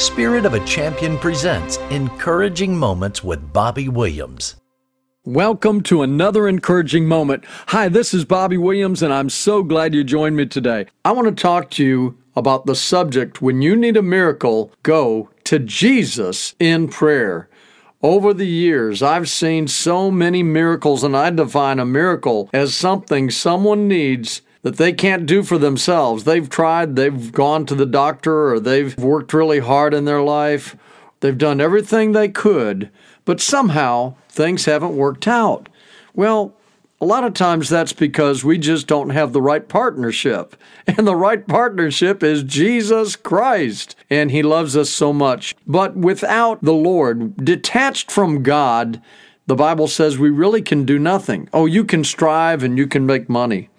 Spirit of a Champion presents Encouraging Moments with Bobby Williams. Welcome to another encouraging moment. Hi, this is Bobby Williams, and I'm so glad you joined me today. I want to talk to you about the subject when you need a miracle, go to Jesus in prayer. Over the years, I've seen so many miracles, and I define a miracle as something someone needs that they can't do for themselves. They've tried, they've gone to the doctor, or they've worked really hard in their life. They've done everything they could, but somehow things haven't worked out. Well, a lot of times that's because we just don't have the right partnership. And the right partnership is Jesus Christ. And He loves us so much. But without the Lord, detached from God, the Bible says we really can do nothing. Oh, you can strive and you can make money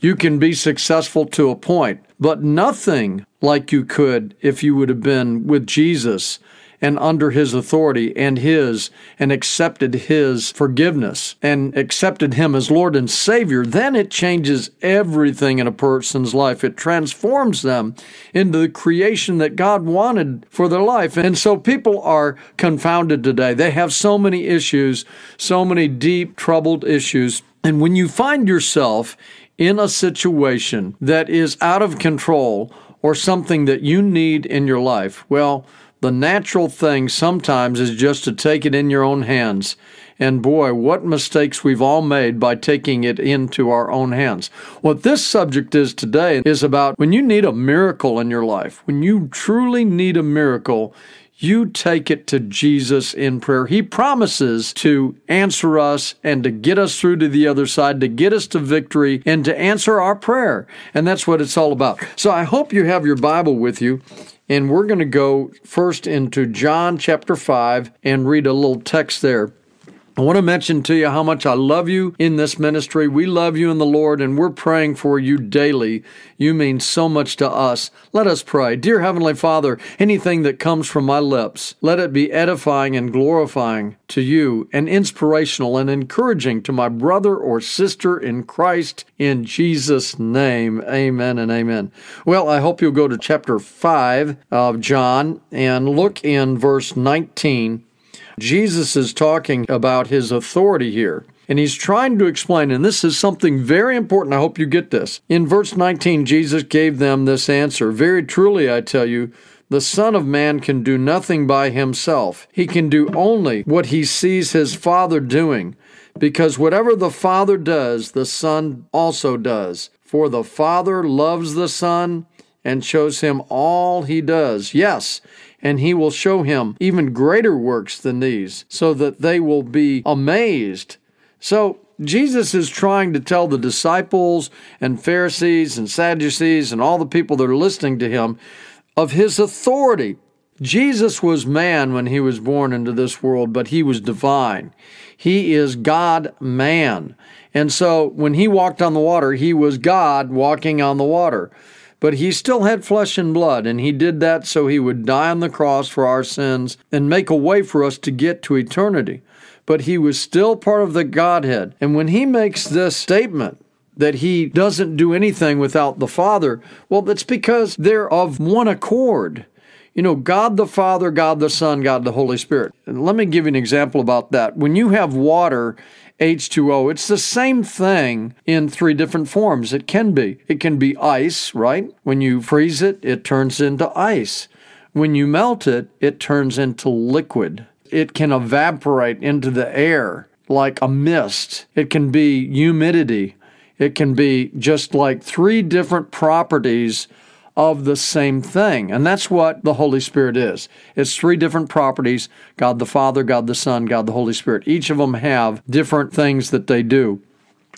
you can be successful to a point, but nothing like you could if you would have been with Jesus and under his authority and his and accepted his forgiveness and accepted him as Lord and Savior, then it changes everything in a person's life. It transforms them into the creation that God wanted for their life. And so people are confounded today. They have so many issues, so many deep, troubled issues. And when you find yourself in a situation that is out of control or something that you need in your life, well, the natural thing sometimes is just to take it in your own hands. And boy, what mistakes we've all made by taking it into our own hands. What this subject is today is about when you need a miracle in your life, when you truly need a miracle, you take it to Jesus in prayer. He promises to answer us and to get us through to the other side, to get us to victory, and to answer our prayer. And that's what it's all about. So I hope you have your Bible with you. And we're going to go first into John chapter 5 and read a little text there. I want to mention to you how much I love you in this ministry. We love you in the Lord and we're praying for you daily. You mean so much to us. Let us pray. Dear Heavenly Father, anything that comes from my lips, let it be edifying and glorifying to you and inspirational and encouraging to my brother or sister in Christ in Jesus' name. Amen and amen. Well, I hope you'll go to chapter 5 of John and look in verse 19 Jesus is talking about his authority here. And he's trying to explain, and this is something very important. I hope you get this. In verse 19, Jesus gave them this answer Very truly, I tell you, the Son of Man can do nothing by himself. He can do only what he sees his Father doing, because whatever the Father does, the Son also does. For the Father loves the Son and shows him all he does. Yes, and he will show him even greater works than these, so that they will be amazed. So, Jesus is trying to tell the disciples and Pharisees and Sadducees and all the people that are listening to him of his authority. Jesus was man when he was born into this world, but he was divine. He is God man. And so when he walked on the water, he was God walking on the water. But he still had flesh and blood, and he did that so he would die on the cross for our sins and make a way for us to get to eternity. But he was still part of the Godhead. And when he makes this statement, that he doesn't do anything without the Father, well, that's because they're of one accord. You know, God the Father, God the Son, God the Holy Spirit. And let me give you an example about that. When you have water H2O. It's the same thing in three different forms. It can be. It can be ice, right? When you freeze it, it turns into ice. When you melt it, it turns into liquid. It can evaporate into the air like a mist. It can be humidity. It can be just like three different properties of the same thing. And that's what the Holy Spirit is. It's three different properties God the Father, God the Son, God the Holy Spirit. Each of them have different things that they do,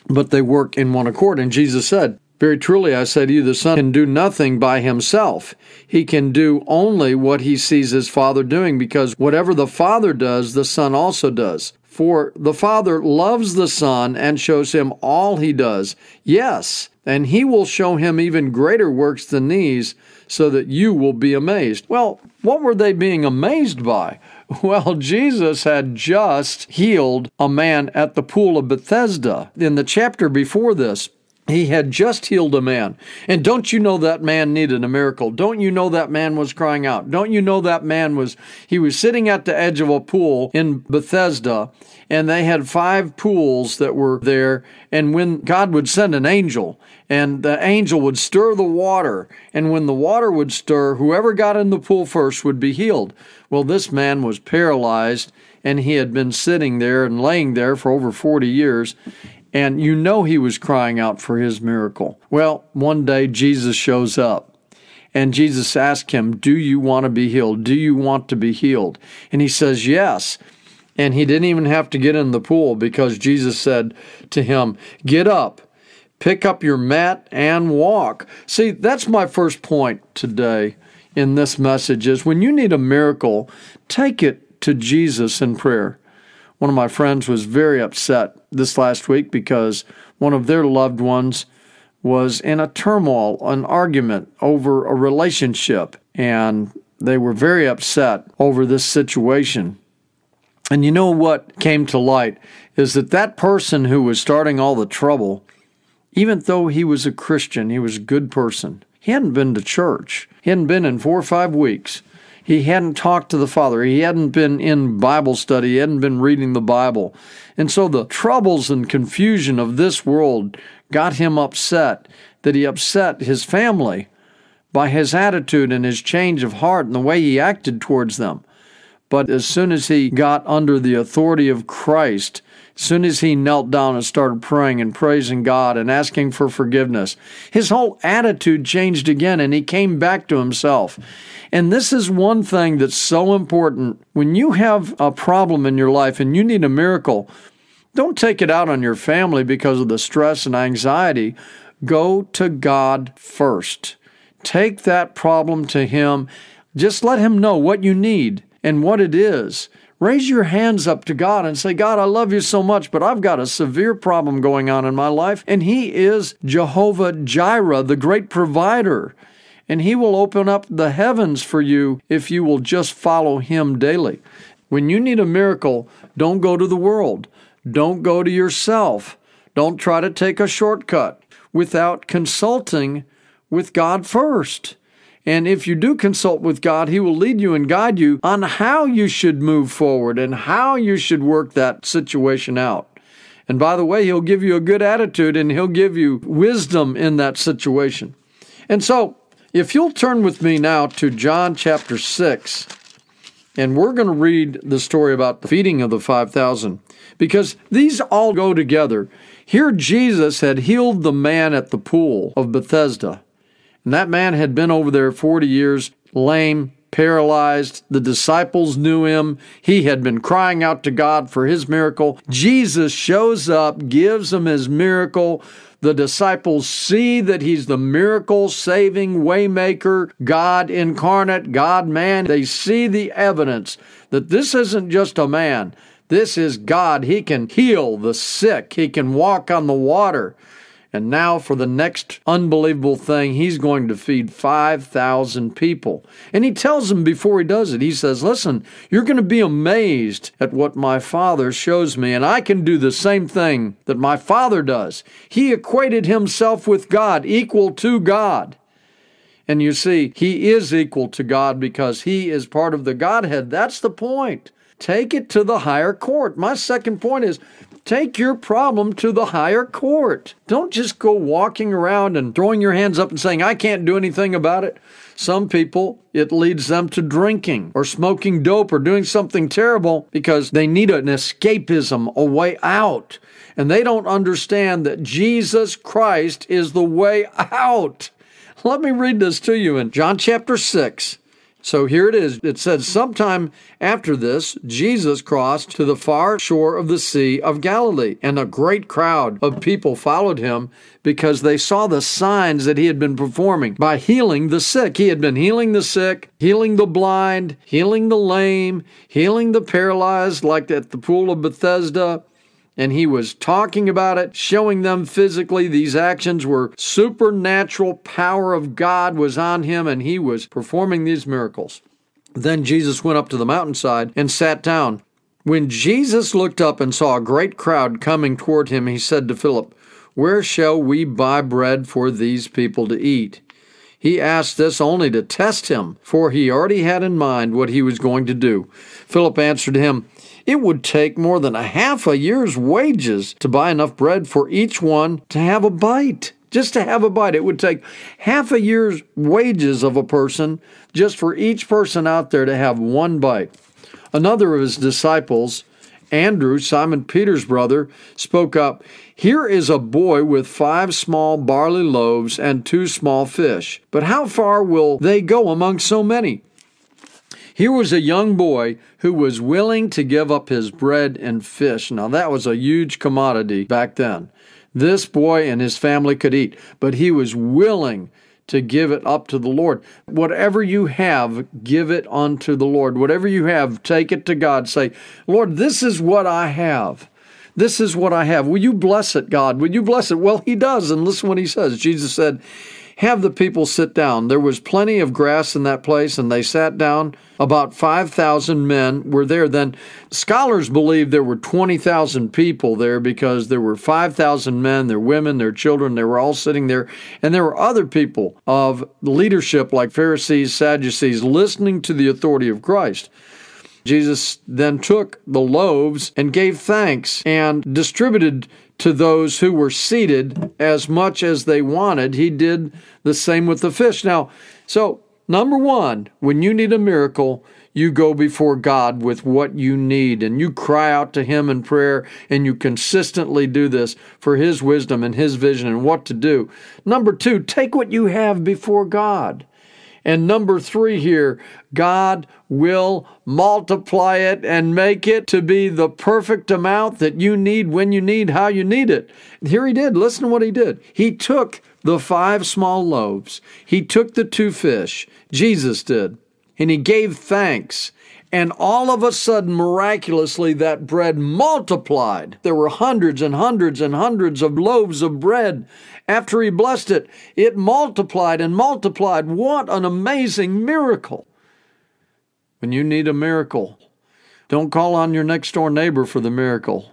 but they work in one accord. And Jesus said, very truly, I say to you, the Son can do nothing by himself. He can do only what he sees his Father doing, because whatever the Father does, the Son also does. For the Father loves the Son and shows him all he does. Yes, and he will show him even greater works than these, so that you will be amazed. Well, what were they being amazed by? Well, Jesus had just healed a man at the pool of Bethesda. In the chapter before this, He had just healed a man. And don't you know that man needed a miracle? Don't you know that man was crying out? Don't you know that man was, he was sitting at the edge of a pool in Bethesda and they had five pools that were there. And when God would send an angel, and the angel would stir the water, and when the water would stir, whoever got in the pool first would be healed. Well, this man was paralyzed, and he had been sitting there and laying there for over 40 years. And you know he was crying out for his miracle. Well, one day Jesus shows up. And Jesus asked him, Do you want to be healed? Do you want to be healed? And he says, Yes. And he didn't even have to get in the pool because Jesus said to him, Get up, pick up your mat, and walk. See, that's my first point today in this message is when you need a miracle, take it to Jesus in prayer. One of my friends was very upset this last week because one of their loved ones was in a turmoil, an argument over a relationship, and they were very upset over this situation. And you know what came to light is that that person who was starting all the trouble, even though he was a Christian, he was a good person, he hadn't been to church. He hadn't been in four or five weeks. He hadn't talked to the Father. He hadn't been in Bible study. He hadn't been reading the Bible. And so the troubles and confusion of this world got him upset, that he upset his family by his attitude and his change of heart and the way he acted towards them. But as soon as he got under the authority of Christ, soon as he knelt down and started praying and praising God and asking for forgiveness, his whole attitude changed again and he came back to himself. And this is one thing that's so important. When you have a problem in your life and you need a miracle, don't take it out on your family because of the stress and anxiety. Go to God first. Take that problem to Him. Just let Him know what you need and what it is. Raise your hands up to God and say, God, I love you so much, but I've got a severe problem going on in my life, and He is Jehovah Jireh, the great provider. And He will open up the heavens for you if you will just follow Him daily. When you need a miracle, don't go to the world. Don't go to yourself. Don't try to take a shortcut without consulting with God first. And if you do consult with God, He will lead you and guide you on how you should move forward and how you should work that situation out. And by the way, He'll give you a good attitude and He'll give you wisdom in that situation. And so, if you'll turn with me now to John chapter 6, and we're going to read the story about the feeding of the 5,000 because these all go together. Here, Jesus had healed the man at the pool of Bethesda. And that man had been over there 40 years, lame, paralyzed. The disciples knew him. He had been crying out to God for his miracle. Jesus shows up, gives him his miracle. The disciples see that he's the miracle saving waymaker, God incarnate, God man. They see the evidence that this isn't just a man. This is God. He can heal the sick. He can walk on the water. And now, for the next unbelievable thing, he's going to feed 5,000 people. And he tells them before he does it, he says, Listen, you're going to be amazed at what my Father shows me, and I can do the same thing that my Father does. He equated himself with God, equal to God. And you see, he is equal to God because he is part of the Godhead. That's the point. Take it to the higher court. My second point is Take your problem to the higher court. Don't just go walking around and throwing your hands up and saying, I can't do anything about it. Some people, it leads them to drinking or smoking dope or doing something terrible because they need an escapism, a way out. And they don't understand that Jesus Christ is the way out. Let me read this to you in John chapter 6. So here it is. It says, Sometime after this, Jesus crossed to the far shore of the Sea of Galilee, and a great crowd of people followed him because they saw the signs that he had been performing by healing the sick. He had been healing the sick, healing the blind, healing the lame, healing the paralyzed, like at the pool of Bethesda and he was talking about it, showing them physically these actions were supernatural power of God was on him and he was performing these miracles. Then Jesus went up to the mountainside and sat down. When Jesus looked up and saw a great crowd coming toward him, he said to Philip, Where shall we buy bread for these people to eat? He asked this only to test him, for he already had in mind what he was going to do. Philip answered him, It would take more than a half a year's wages to buy enough bread for each one to have a bite. Just to have a bite. It would take half a year's wages of a person just for each person out there to have one bite. Another of his disciples, Andrew, Simon Peter's brother, spoke up Here is a boy with five small barley loaves and two small fish. But how far will they go among so many? Here was a young boy who was willing to give up his bread and fish. Now, that was a huge commodity back then. This boy and his family could eat, but he was willing to give it up to the Lord. Whatever you have, give it unto the Lord. Whatever you have, take it to God. Say, Lord, this is what I have. This is what I have. Will you bless it, God? Will you bless it? Well, He does. And listen what He says. Jesus said, have the people sit down. There was plenty of grass in that place, and they sat down. About 5,000 men were there. Then scholars believe there were 20,000 people there because there were 5,000 men, their women, their children, they were all sitting there. And there were other people of leadership like Pharisees, Sadducees, listening to the authority of Christ. Jesus then took the loaves and gave thanks and distributed to those who were seated as much as they wanted. He did the same with the fish. Now, so number one, when you need a miracle, you go before God with what you need and you cry out to Him in prayer and you consistently do this for His wisdom and His vision and what to do. Number two, take what you have before God. And number three here, God will multiply it and make it to be the perfect amount that you need when you need how you need it. Here he did. Listen to what he did. He took the five small loaves, he took the two fish, Jesus did, and he gave thanks. And all of a sudden, miraculously, that bread multiplied. There were hundreds and hundreds and hundreds of loaves of bread. After he blessed it, it multiplied and multiplied. What an amazing miracle! When you need a miracle, don't call on your next door neighbor for the miracle.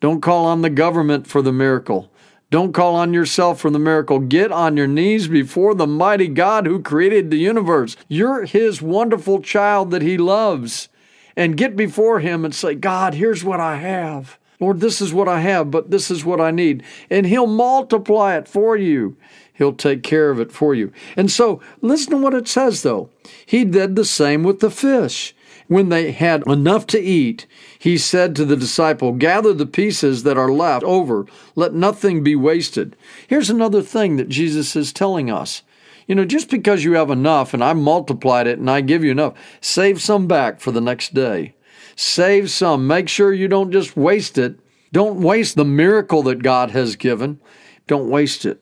Don't call on the government for the miracle. Don't call on yourself for the miracle. Get on your knees before the mighty God who created the universe. You're his wonderful child that he loves. And get before him and say, God, here's what I have. Lord, this is what I have, but this is what I need. And he'll multiply it for you. He'll take care of it for you. And so, listen to what it says, though. He did the same with the fish. When they had enough to eat, he said to the disciple, Gather the pieces that are left over, let nothing be wasted. Here's another thing that Jesus is telling us. You know, just because you have enough and I multiplied it and I give you enough, save some back for the next day. Save some. Make sure you don't just waste it. Don't waste the miracle that God has given. Don't waste it.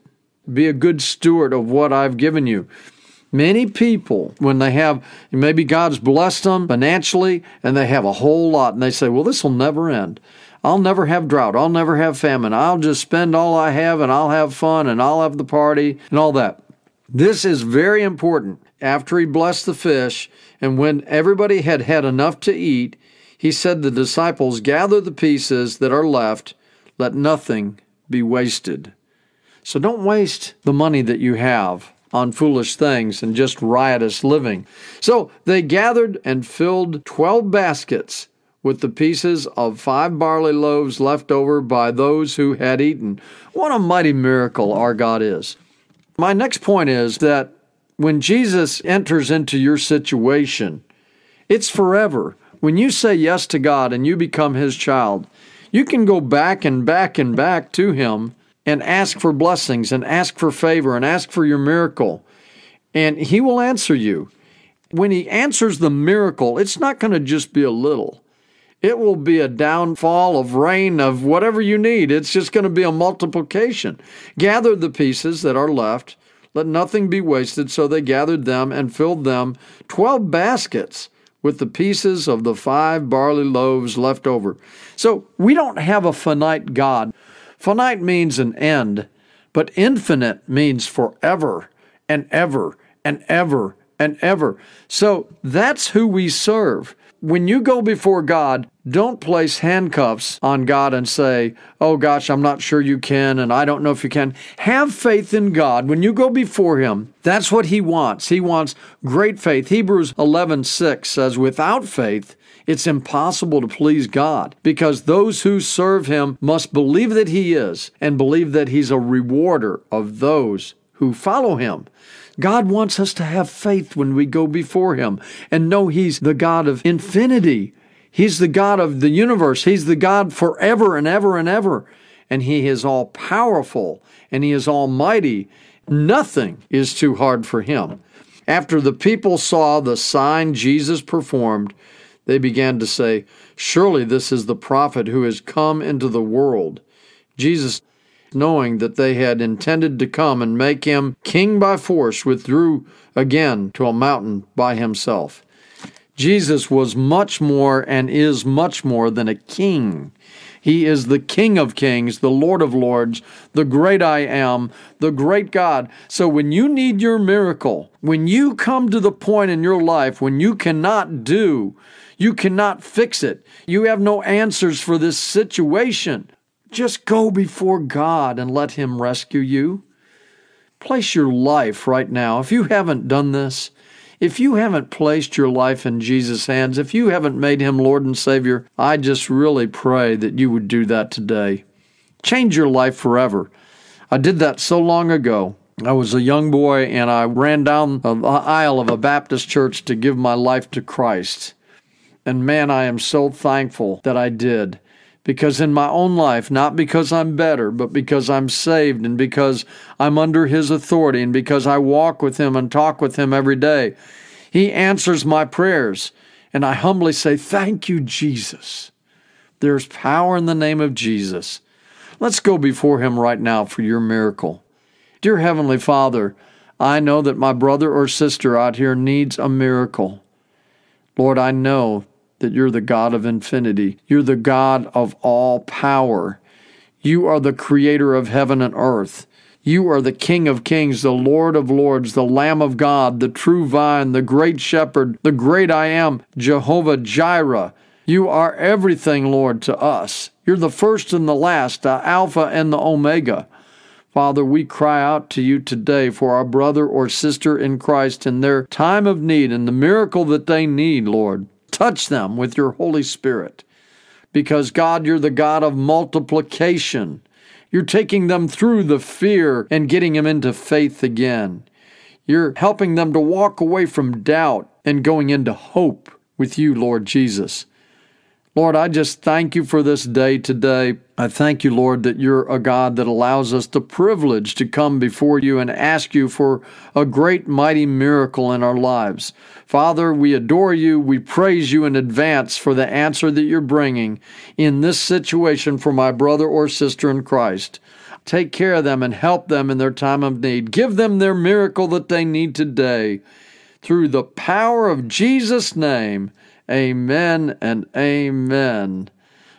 Be a good steward of what I've given you. Many people, when they have, maybe God's blessed them financially and they have a whole lot, and they say, Well, this will never end. I'll never have drought. I'll never have famine. I'll just spend all I have and I'll have fun and I'll have the party and all that. This is very important. After he blessed the fish, and when everybody had had enough to eat, he said, The disciples, gather the pieces that are left, let nothing be wasted. So don't waste the money that you have on foolish things and just riotous living. So they gathered and filled twelve baskets with the pieces of five barley loaves left over by those who had eaten. What a mighty miracle our God is. My next point is that when Jesus enters into your situation, it's forever. When you say yes to God and you become His child, you can go back and back and back to Him and ask for blessings and ask for favor and ask for your miracle. And He will answer you. When He answers the miracle, it's not going to just be a little. It will be a downfall of rain of whatever you need. It's just going to be a multiplication. Gather the pieces that are left. Let nothing be wasted. So they gathered them and filled them, twelve baskets with the pieces of the five barley loaves left over. So we don't have a finite God. Finite means an end, but infinite means forever and ever and ever and ever. So that's who we serve. when you go before God, don't place handcuffs on God and say, Oh gosh, I'm not sure you can, and I don't know if you can. Have faith in God. When you go before Him, that's what He wants. He wants great faith. Hebrews 11 6 says, Without faith, it's impossible to please God because those who serve Him must believe that He is and believe that He's a rewarder of those who follow Him. God wants us to have faith when we go before Him and know He's the God of infinity. He's the God of the universe. He's the God forever and ever and ever. And He is all powerful and He is almighty. Nothing is too hard for Him. After the people saw the sign Jesus performed, they began to say, Surely this is the prophet who has come into the world. Jesus knowing that they had intended to come and make him king by force, withdrew again to a mountain by himself. Jesus was much more and is much more than a king. He is the King of kings, the Lord of lords, the great I am, the great God. So when you need your miracle, when you come to the point in your life when you cannot do, you cannot fix it, you have no answers for this situation, just go before God and let Him rescue you. Place your life right now. If you haven't done this, if you haven't placed your life in Jesus' hands, if you haven't made Him Lord and Savior, I just really pray that you would do that today. Change your life forever. I did that so long ago. I was a young boy and I ran down the aisle of a Baptist church to give my life to Christ. And man, I am so thankful that I did because in my own life, not because I'm better, but because I'm saved and because I'm under His authority and because I walk with Him and talk with Him every day, He answers my prayers. And I humbly say, Thank you, Jesus. There's power in the name of Jesus. Let's go before Him right now for your miracle. Dear Heavenly Father, I know that my brother or sister out here needs a miracle. Lord, I know that you're the God of infinity. You're the God of all power. You are the creator of heaven and earth. You are the King of kings, the Lord of lords, the Lamb of God, the true vine, the great shepherd, the great I am, Jehovah Jireh. You are everything, Lord, to us. You're the first and the last, the Alpha and the Omega. Father, we cry out to you today for our brother or sister in Christ in their time of need and the miracle that they need, Lord. Touch them with your Holy Spirit. Because, God, you're the God of multiplication. You're taking them through the fear and getting them into faith again. You're helping them to walk away from doubt and going into hope with you, Lord Jesus. Lord, I just thank you for this day today. I thank you, Lord, that you're a God that allows us the privilege to come before you and ask you for a great, mighty miracle in our lives. Father, we adore you. We praise you in advance for the answer that you're bringing in this situation for my brother or sister in Christ. Take care of them and help them in their time of need. Give them their miracle that they need today. Through the power of Jesus' name, Amen and amen.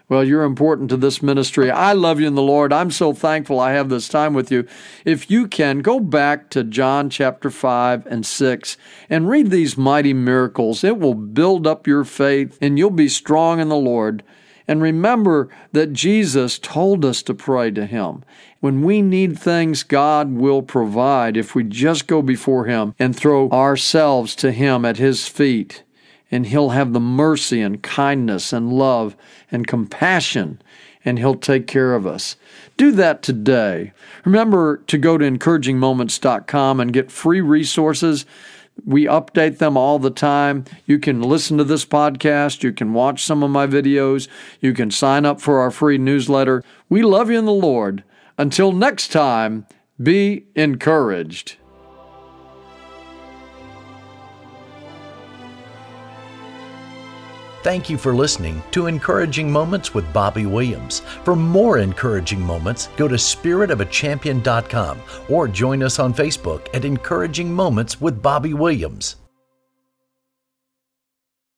Well, you're important to this ministry. I love you in the Lord. I'm so thankful I have this time with you. If you can, go back to John chapter 5 and 6 and read these mighty miracles. It will build up your faith and you'll be strong in the Lord. And remember that Jesus told us to pray to Him. When we need things, God will provide if we just go before Him and throw ourselves to Him at His feet and He'll have the mercy and kindness and love and compassion, and He'll take care of us. Do that today. Remember to go to encouragingmoments.com and get free resources. We update them all the time. You can listen to this podcast. You can watch some of my videos. You can sign up for our free newsletter. We love you in the Lord. Until next time, be encouraged. Thank you for listening to Encouraging Moments with Bobby Williams. For more encouraging moments, go to spiritofachampion.com or join us on Facebook at Encouraging Moments with Bobby Williams.